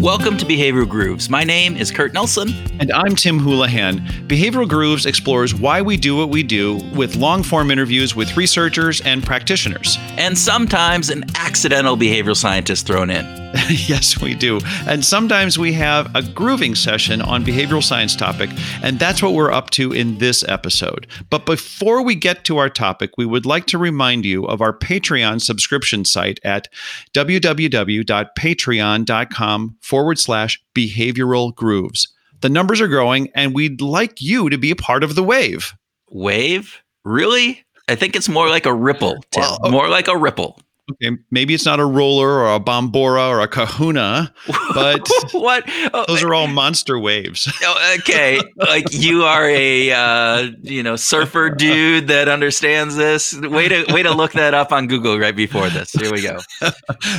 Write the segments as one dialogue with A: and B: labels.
A: Welcome to Behavioral Grooves. My name is Kurt Nelson.
B: And I'm Tim Houlihan. Behavioral Grooves explores why we do what we do with long form interviews with researchers and practitioners.
A: And sometimes an accidental behavioral scientist thrown in.
B: yes, we do. And sometimes we have a grooving session on behavioral science topic, and that's what we're up to in this episode. But before we get to our topic, we would like to remind you of our Patreon subscription site at www.patreon.com forward slash behavioral grooves. The numbers are growing, and we'd like you to be a part of the wave.
A: Wave? Really? I think it's more like a ripple, Tim. Well, okay. More like a ripple.
B: Okay, maybe it's not a roller or a bombora or a kahuna, but
A: what?
B: Oh, those are all monster waves.
A: Oh, okay, like you are a uh, you know surfer dude that understands this. Way to way to look that up on Google right before this. Here we go.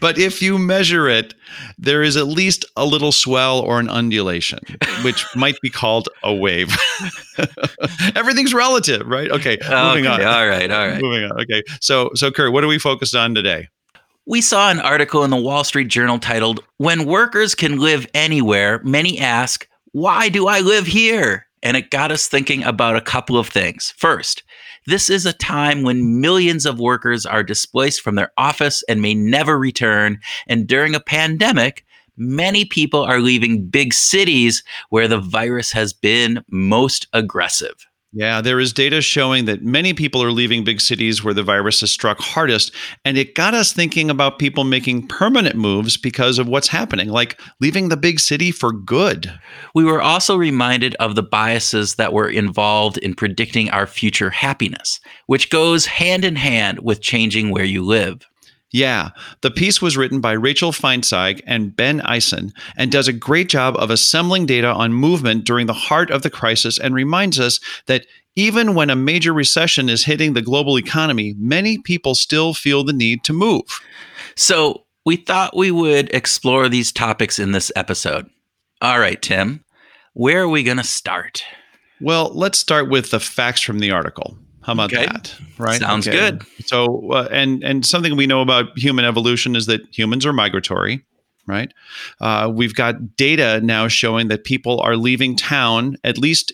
B: but if you measure it, there is at least a little swell or an undulation, which might be called a wave. Everything's relative, right? Okay, moving
A: okay,
B: on.
A: All right, all right.
B: Moving on. Okay, so so Kurt, what are we focused on today?
A: We saw an article in the Wall Street Journal titled, When Workers Can Live Anywhere, Many Ask, Why Do I Live Here? And it got us thinking about a couple of things. First, this is a time when millions of workers are displaced from their office and may never return. And during a pandemic, many people are leaving big cities where the virus has been most aggressive.
B: Yeah, there is data showing that many people are leaving big cities where the virus has struck hardest. And it got us thinking about people making permanent moves because of what's happening, like leaving the big city for good.
A: We were also reminded of the biases that were involved in predicting our future happiness, which goes hand in hand with changing where you live.
B: Yeah, the piece was written by Rachel Feintzeig and Ben Eisen and does a great job of assembling data on movement during the heart of the crisis and reminds us that even when a major recession is hitting the global economy, many people still feel the need to move.
A: So, we thought we would explore these topics in this episode. All right, Tim, where are we going to start?
B: Well, let's start with the facts from the article. How about
A: okay.
B: that? Right.
A: Sounds okay. good.
B: So, uh, and and something we know about human evolution is that humans are migratory. Right. Uh, we've got data now showing that people are leaving town at least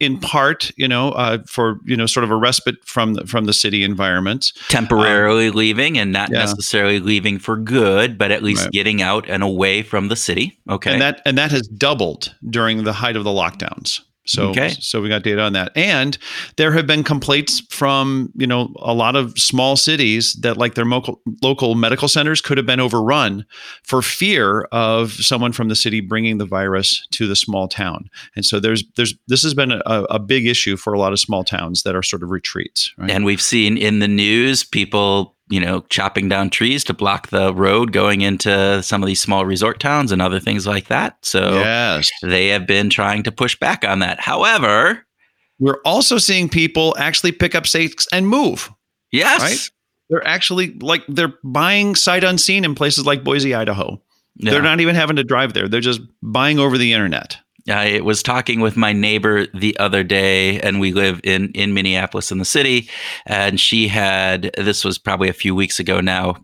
B: in part, you know, uh, for you know, sort of a respite from the, from the city environment,
A: temporarily um, leaving, and not yeah. necessarily leaving for good, but at least right. getting out and away from the city. Okay,
B: and that and that has doubled during the height of the lockdowns. So, okay. so we got data on that, and there have been complaints from you know a lot of small cities that like their local local medical centers could have been overrun for fear of someone from the city bringing the virus to the small town. And so there's there's this has been a, a big issue for a lot of small towns that are sort of retreats.
A: Right? And we've seen in the news people you know, chopping down trees to block the road going into some of these small resort towns and other things like that. So
B: yes.
A: they have been trying to push back on that. However,
B: we're also seeing people actually pick up stakes and move.
A: Yes.
B: Right? They're actually like they're buying sight unseen in places like Boise, Idaho. Yeah. They're not even having to drive there. They're just buying over the internet.
A: I was talking with my neighbor the other day, and we live in in Minneapolis in the city. And she had this was probably a few weeks ago now,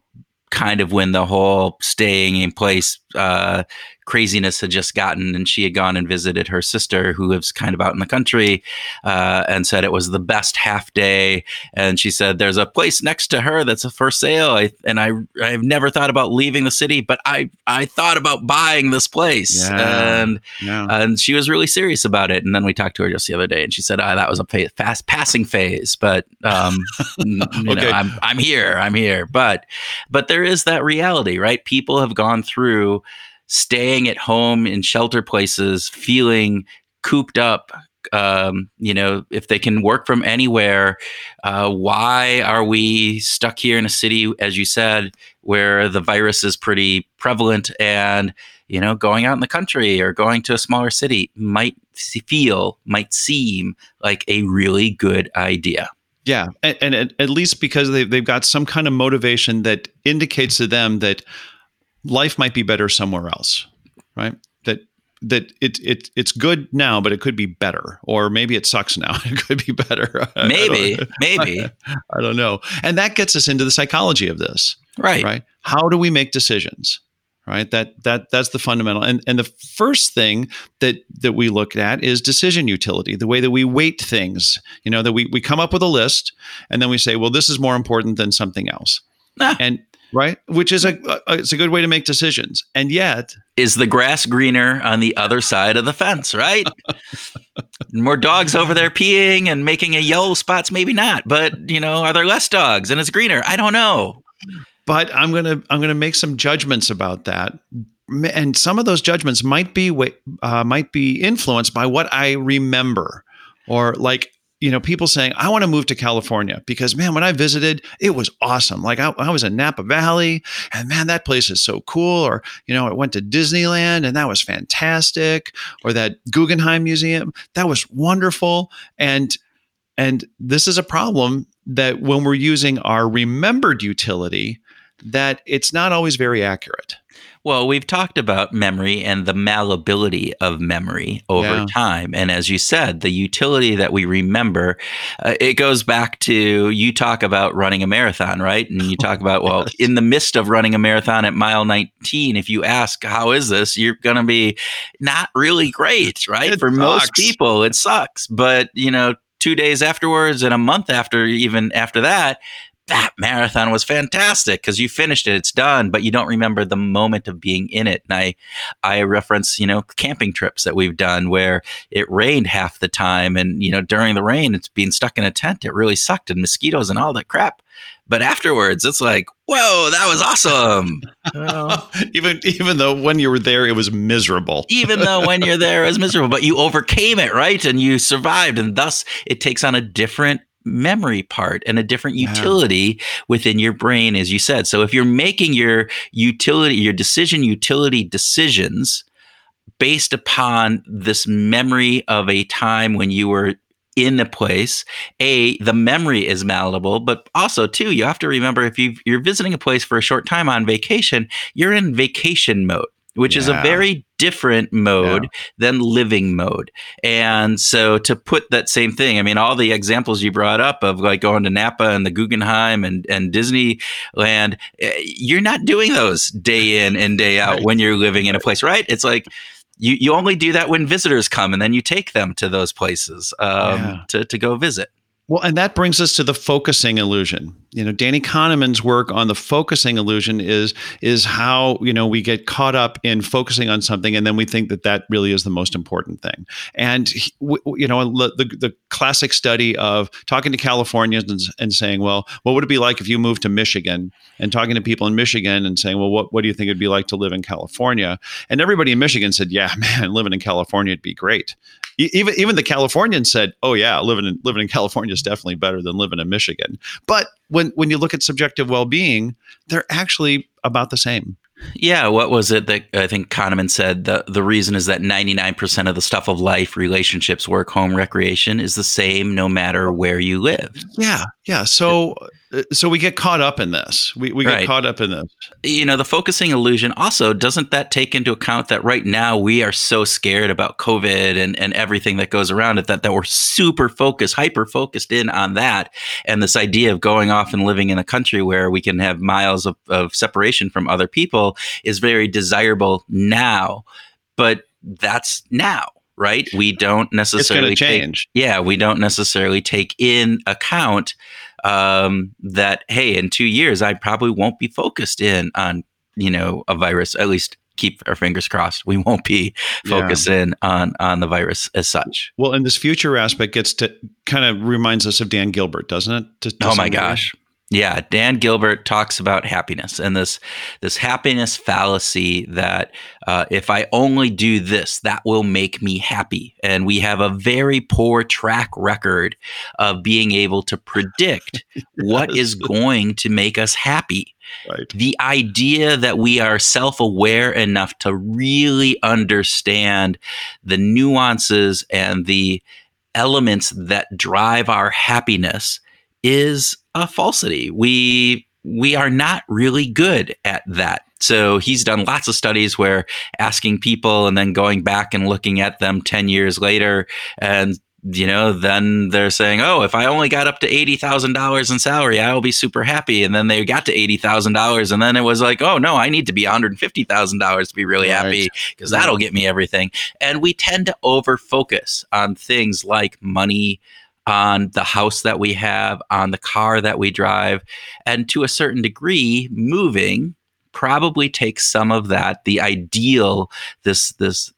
A: kind of when the whole staying in place uh, craziness had just gotten, and she had gone and visited her sister who lives kind of out in the country, uh, and said it was the best half day. And she said there's a place next to her that's for sale, I, and I I've never thought about leaving the city, but I I thought about buying this place,
B: yeah.
A: and
B: yeah.
A: and she was really serious about it. And then we talked to her just the other day, and she said ah, that was a fast passing phase, but um, you okay. know I'm I'm here, I'm here, but but there is that reality, right? People have gone through staying at home in shelter places, feeling cooped up. Um, you know, if they can work from anywhere, uh, why are we stuck here in a city, as you said, where the virus is pretty prevalent and you know, going out in the country or going to a smaller city might feel, might seem like a really good idea.
B: Yeah, and, and at, at, least because they, they've got some kind of motivation that indicates to them that life might be better somewhere else, right? That that it it it's good now, but it could be better, or maybe it sucks now. It could be better.
A: Maybe, I maybe.
B: I, don't know. And that gets us into the psychology of this,
A: right?
B: Right. How do we make decisions? right that that that's the fundamental and and the first thing that that we look at is decision utility the way that we weight things you know that we we come up with a list and then we say well this is more important than something else ah. and right? Which is a, a, it's a good way to make decisions. And yet
A: is the grass greener on the other side of the fence right? More dogs over there peeing and making a yellow spots maybe not but you know are there less dogs and it's greener? I don't know.
B: But I'm gonna I'm gonna make some judgments about that, and some of those judgments might be uh, might be influenced by what I remember, or like you know people saying I want to move to California because man when I visited it was awesome. Like I, I was in Napa Valley, and man that place is so cool. Or you know I went to Disneyland and that was fantastic. Or that Guggenheim Museum that was wonderful. And and this is a problem that when we're using our remembered utility, that it's not always very accurate.
A: Well, we've talked about memory and the malleability of memory over yeah. time. And as you said, the utility that we remember, uh, it goes back to you talk about running a marathon, right? And you talk about, well, in the midst of running a marathon at mile 19, if you ask, how is this? You're going to be not really great, right? It For sucks. most people, it sucks. But, you know, two days afterwards and a month after, even after that, that marathon was fantastic because you finished it, it's done, but you don't remember the moment of being in it. And I, I reference, you know, camping trips that we've done where it rained half the time, and you know, during the rain, it's being stuck in a tent. It really sucked, and mosquitoes and all that crap. But afterwards, it's like, whoa, that was awesome.
B: well, even even though when you were there, it was miserable.
A: even though when you're there, it was miserable, but you overcame it, right? And you survived, and thus it takes on a different memory part and a different utility yeah. within your brain, as you said. So if you're making your utility, your decision utility decisions based upon this memory of a time when you were in a place a the memory is malleable but also too you have to remember if you you're visiting a place for a short time on vacation you're in vacation mode which yeah. is a very different mode yeah. than living mode. And so to put that same thing, I mean, all the examples you brought up of like going to Napa and the Guggenheim and, and Disneyland, eh, you're not doing those day in and day out right. when you're living in a place, right? It's like, you, you only do that when visitors come and then you take them to those places um, yeah. to, to go visit.
B: Well, and that brings us to the focusing illusion. You know, Danny Kahneman's work on the focusing illusion is is how you know we get caught up in focusing on something, and then we think that that really is the most important thing. And you know, the the classic study of talking to Californians and, and saying, "Well, what would it be like if you moved to Michigan?" And talking to people in Michigan and saying, "Well, what what do you think it'd be like to live in California?" And everybody in Michigan said, "Yeah, man, living in California would be great." Even even the Californians said, "Oh yeah, living in living in California is definitely better than living in Michigan." But when when you look at subjective well being, they're actually about the same.
A: Yeah, what was it that I think Kahneman said? The the reason is that 99% of the stuff of life, relationships, work, home, recreation is the same no matter where you live.
B: Yeah. Yeah. So so we get caught up in this. We, we get caught up in this.
A: You know, the focusing illusion also doesn't that take into account that right now we are so scared about COVID and, and everything that goes around it that, that we're super focused, hyper focused in on that. And this idea of going off and living in a country where we can have miles of, of separation from other people is very desirable now. But that's now right? We don't necessarily
B: change.
A: Take, yeah, we don't necessarily take in account um, that hey, in two years, I probably won't be focused in on you know a virus. At least keep our fingers crossed. We won't be focused yeah. in on on the virus as such.
B: Well, and this future aspect gets to kind of reminds us of Dan Gilbert, doesn't it?
A: To, to oh my gosh. Yeah, Dan Gilbert talks about happiness and this this happiness fallacy that uh, if I only do this, that will make me happy. And we have a very poor track record of being able to predict yes. what is going to make us happy. Right. The idea that we are self aware enough to really understand the nuances and the elements that drive our happiness is a falsity. We we are not really good at that. So he's done lots of studies where asking people and then going back and looking at them 10 years later and you know, then they're saying, "Oh, if I only got up to eighty thousand dollars in salary, I will be super happy." And then they got to eighty thousand dollars, and then it was like, "Oh no, I need to be one hundred fifty thousand dollars to be really right. happy because that'll get me everything." And we tend to over focus on things like money, on the house that we have, on the car that we drive, and to a certain degree, moving probably takes some of that, the ideal, this this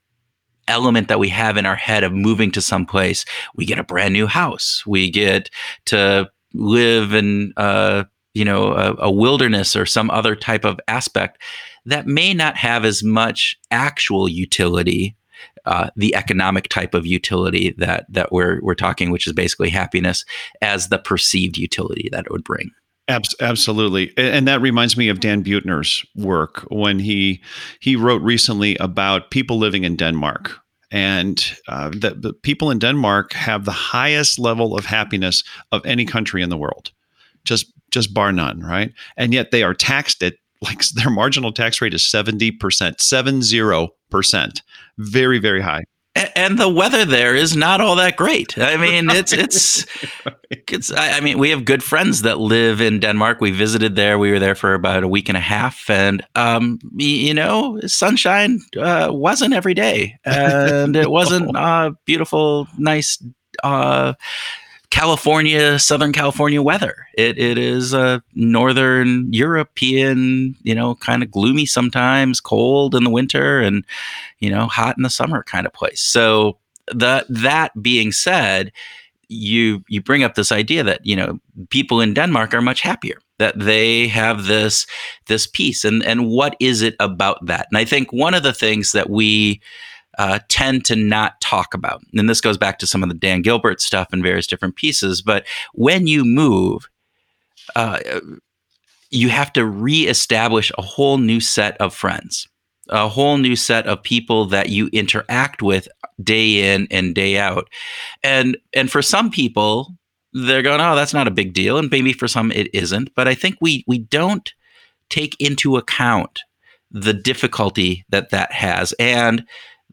A: element that we have in our head of moving to some place. We get a brand new house. We get to live in, uh, you know, a, a wilderness or some other type of aspect that may not have as much actual utility uh, the economic type of utility that that we're we're talking, which is basically happiness, as the perceived utility that it would bring.
B: Absolutely, and that reminds me of Dan Buettner's work when he he wrote recently about people living in Denmark, and uh, that the people in Denmark have the highest level of happiness of any country in the world, just just bar none, right? And yet they are taxed at like their marginal tax rate is seventy percent, seven zero percent, very very high
A: and the weather there is not all that great. I mean, it's it's it's. I mean, we have good friends that live in Denmark. We visited there. We were there for about a week and a half, and um, you know, sunshine uh, wasn't every day, and it wasn't uh, beautiful, nice. Uh, California, Southern California weather. It it is a northern European, you know, kind of gloomy sometimes, cold in the winter, and you know, hot in the summer kind of place. So that that being said, you you bring up this idea that you know people in Denmark are much happier that they have this this peace and and what is it about that and i think one of the things that we uh, tend to not talk about. And this goes back to some of the Dan Gilbert stuff and various different pieces. But when you move, uh, you have to reestablish a whole new set of friends, a whole new set of people that you interact with day in and day out. And and for some people, they're going, "Oh, that's not a big deal," and maybe for some it isn't. But I think we we don't take into account the difficulty that that has and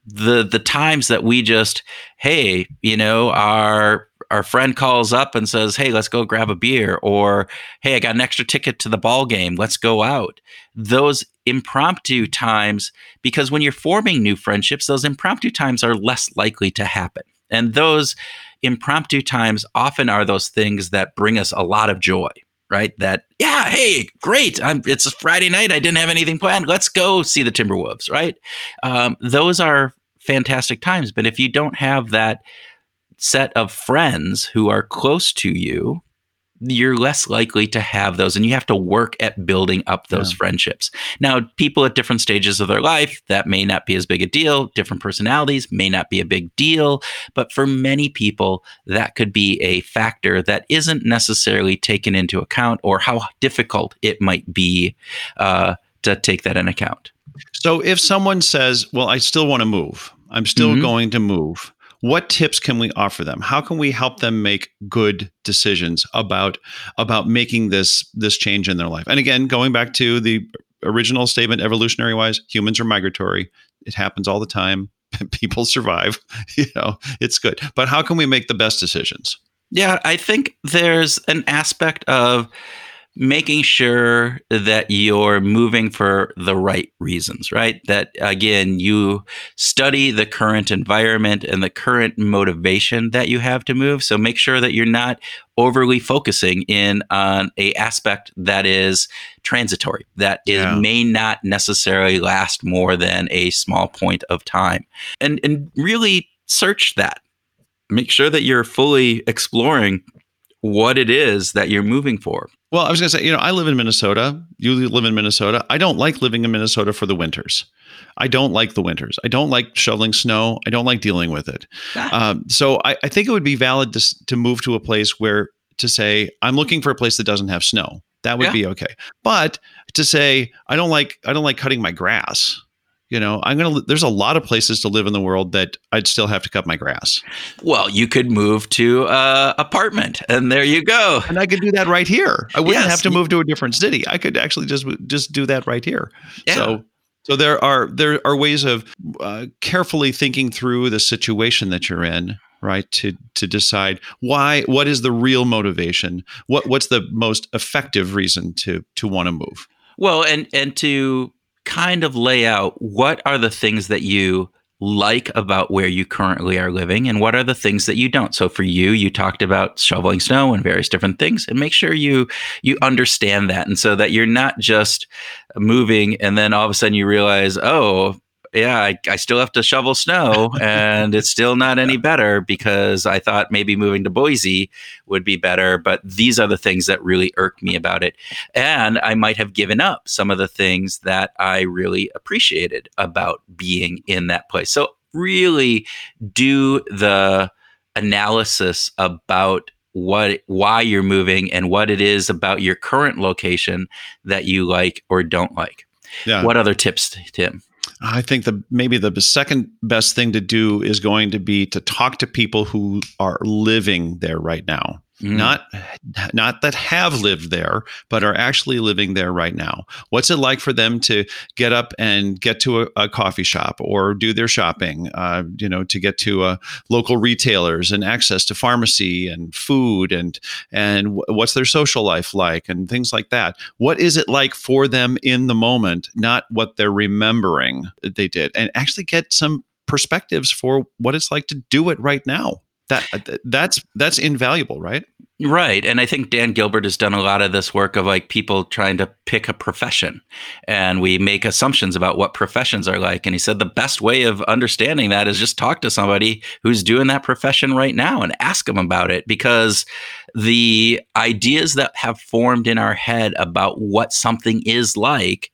A: the the times that we just hey you know our our friend calls up and says hey let's go grab a beer or hey i got an extra ticket to the ball game. Let's go out. Those impromptu times because when you're forming new friendships those impromptu times are less likely to happen. And those impromptu times often are those things that bring us a lot of joy right? That yeah, hey, great! I'm, it's a Friday night. I didn't have anything planned. Let's go see the Timberwolves, right? Um, those are fantastic times. But if you don't have that set of friends who are close to you, you're less likely to have those and you have to work at building up those yeah. friendships. Now, people at different stages of their life, that may not be as big a deal. Different personalities may not be a big deal. But for many people, that could be a factor that isn't necessarily taken into account or how difficult it might be uh, to take that in account.
B: So if someone says, "Well, I still want to move. I'm still mm-hmm. going to move." What tips can we offer them? How can we help them make good decisions about about making this this change in their life? And again, going back to the original statement evolutionary wise, humans are migratory. It happens all the time. People survive, you know, it's good. But how can we make the best decisions?
A: Yeah, I think there's an aspect of making sure that you're moving for the right reasons, right? That again, you study the current environment and the current motivation that you have to move. So make sure that you're not overly focusing in on a aspect that is transitory, that is yeah. may not necessarily last more than a small point of time. And and really search that. Make sure that you're fully exploring what it is that you're moving for.
B: Well, I was going to say, you know, I live in Minnesota. You live in Minnesota. I don't like living in Minnesota for the winters. I don't like the winters. I don't like shoveling snow. I don't like dealing with it. Um, so I, I, think it would be valid to, to move to a place where to say, I'm looking for a place that doesn't have snow. That would yeah. be okay. But to say, I don't like, I don't like cutting my grass you know i'm gonna there's a lot of places to live in the world that i'd still have to cut my grass
A: well you could move to a apartment and there you go
B: and i could do that right here i wouldn't yes. have to move to a different city i could actually just just do that right here yeah. so so there are there are ways of uh, carefully thinking through the situation that you're in right? To to decide why what is the real motivation? What what's the most effective reason to to want to move?
A: Well, and and to kind of lay out what are the things that you like about where you currently are living and what are the things that you don't. So for you you talked about shoveling snow and various different things and make sure you you understand that. And so that you're not just moving and then all of a sudden you realize oh yeah, I, I still have to shovel snow and it's still not any better because I thought maybe moving to Boise would be better. But these are the things that really irked me about it. And I might have given up some of the things that I really appreciated about being in that place. So, really do the analysis about what why you're moving and what it is about your current location that you like or don't like. Yeah. What other tips, Tim?
B: I think the maybe the second best thing to do is going to be to talk to people who are living there right now. Mm. Not not that have lived there, but are actually living there right now. What's it like for them to get up and get to a, a coffee shop or do their shopping? Uh, you know, to get to uh, local retailers and access to pharmacy and food and and what's their social life like and things like that. What is it like for them in the moment? Not what they're remembering they did, and actually get some perspectives for what it's like to do it right now that uh, that's that's invaluable, right?
A: Right. And I think Dan Gilbert has done a lot of this work of like people trying to pick a profession and we make assumptions about what professions are like. And he said the best way of understanding that is just talk to somebody who's doing that profession right now and ask them about it because the ideas that have formed in our head about what something is like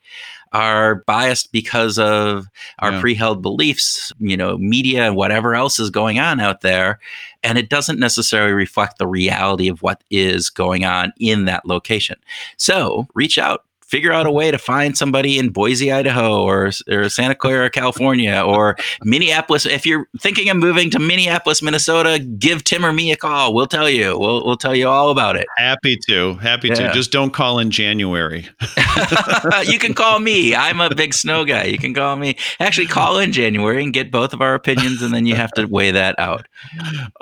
A: are biased because of our yeah. pre-held beliefs, you know, media and whatever else is going on out there. And it doesn't necessarily reflect the reality of what is going on in that location. So reach out figure out a way to find somebody in Boise, Idaho, or, or Santa Clara, California, or Minneapolis. If you're thinking of moving to Minneapolis, Minnesota, give Tim or me a call. We'll tell you. We'll we'll tell you all about it.
B: Happy to. Happy yeah. to. Just don't call in January.
A: you can call me. I'm a big snow guy. You can call me. Actually, call in January and get both of our opinions, and then you have to weigh that out.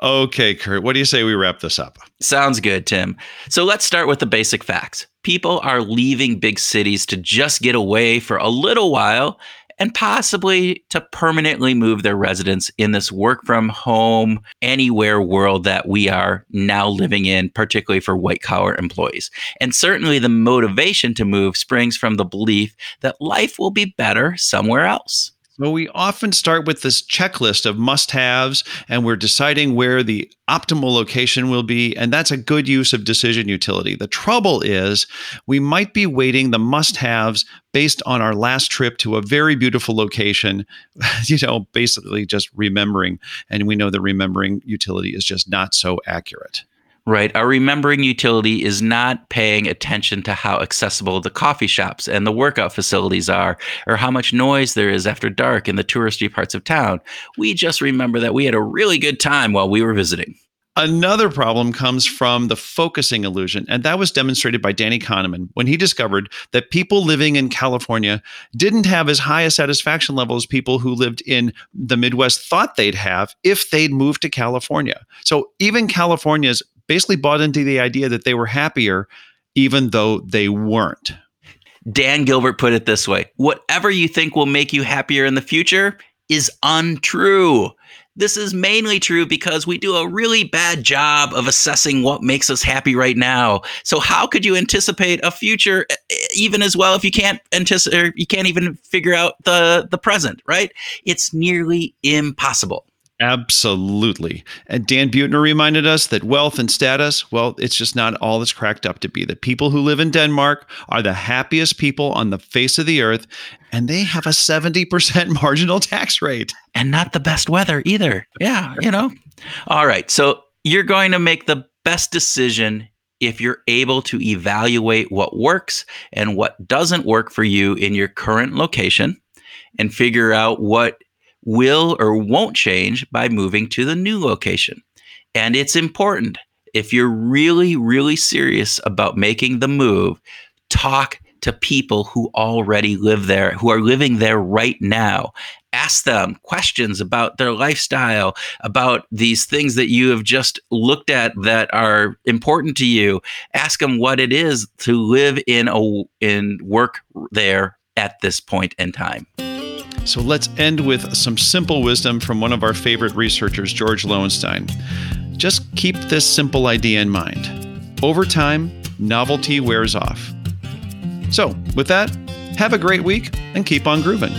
B: Okay, Kurt. What do you say we wrap this up?
A: Sounds good, Tim. So let's start with the basic facts people are leaving big cities to just get away for a little while and possibly to permanently move their residence in this work from home, anywhere world that we are now living in, particularly for white collar employees. And certainly the motivation to move springs from the belief that life will be better somewhere else.
B: So we often start with this checklist of must haves, and we're deciding where the optimal location will be. And that's a good use of decision utility. The trouble is, we might be weighting the must haves based on our last trip to a very beautiful location, you know, basically just remembering. And we know the remembering utility is just not so accurate.
A: Right. Our remembering utility is not paying attention to how accessible the coffee shops and the workout facilities are, or how much noise there is after dark in the touristy parts of town. We just remember that we had a really good time while we were visiting.
B: Another problem comes from the focusing illusion, and that was demonstrated by Danny Kahneman when he discovered that people living in California didn't have as high a satisfaction level as people who lived in the Midwest thought they'd have if they'd moved to California. So even California's basically bought into the idea that they were happier, even though they weren't.
A: Dan Gilbert put it this way whatever you think will make you happier in the future is untrue. This is mainly true because we do a really bad job of assessing what makes us happy right now. So how could you anticipate a future even as well if you can't anticipate you can't even figure out the the present, right? It's nearly impossible.
B: Absolutely. And Dan Buettner reminded us that wealth and status, well, it's just not all it's cracked up to be. The people who live in Denmark are the happiest people on the face of the earth, and they have a 70% marginal tax rate.
A: And not the best weather either. Yeah, you know. All right. So you're going to make the best decision if you're able to evaluate what works and what doesn't work for you in your current location and figure out what will or won't change by moving to the new location. And it's important if you're really, really serious about making the move, talk to people who already live there, who are living there right now. Ask them questions about their lifestyle, about these things that you have just looked at that are important to you. Ask them what it is to live in a in work there at this point in time.
B: So let's end with some simple wisdom from one of our favorite researchers, George Loewenstein. Just keep this simple idea in mind. Over time, novelty wears off. So, with that, have a great week and keep on grooving.